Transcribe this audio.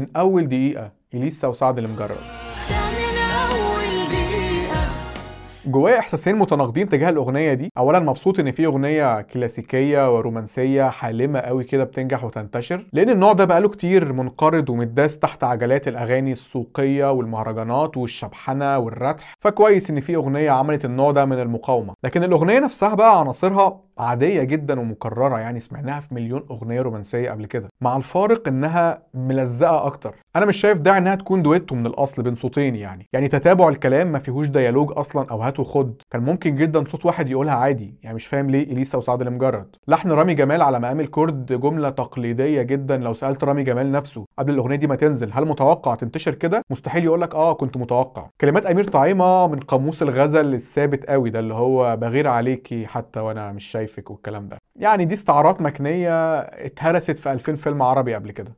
من أول دقيقة. إليسا وسعد المجرد. أول دقيقة جوايا إحساسين متناقضين تجاه الأغنية دي. اولا مبسوط إن في أغنية كلاسيكية ورومانسية حالمة قوي كده بتنجح وتنتشر لأن النوع ده بقاله كتير منقرض ومتداس تحت عجلات الأغاني السوقية والمهرجانات والشبحنة والردح فكويس إن في أغنية عملت النوع ده من المقاومة. لكن الأغنية نفسها بقى عناصرها عادية جدا ومكررة يعني سمعناها في مليون أغنية رومانسية قبل كده. مع الفارق إنها ملزقة أكتر. أنا مش شايف داعي إنها تكون دويتو من الأصل بين صوتين يعني. يعني تتابع الكلام ما فيهوش ديالوج أصلا أو هات وخد. كان ممكن جدا صوت واحد يقولها عادي. يعني مش فاهم ليه إليسا وسعد المجرد. لحن رامي جمال على مقام الكورد جملة تقليدية جدا لو سألت رامي جمال نفسه قبل الأغنية دي ما تنزل. هل متوقع تنتشر كده؟ مستحيل يقولك آه كنت متوقع. كلمات أمير طعيمة من قاموس الغزل الثابت قوي ده اللي هو بغير عليكي حتى وأنا مش شايفك والكلام ده. يعني دي استعارات مكنية اتهرست في 2000 فيلم عربي قبل كده.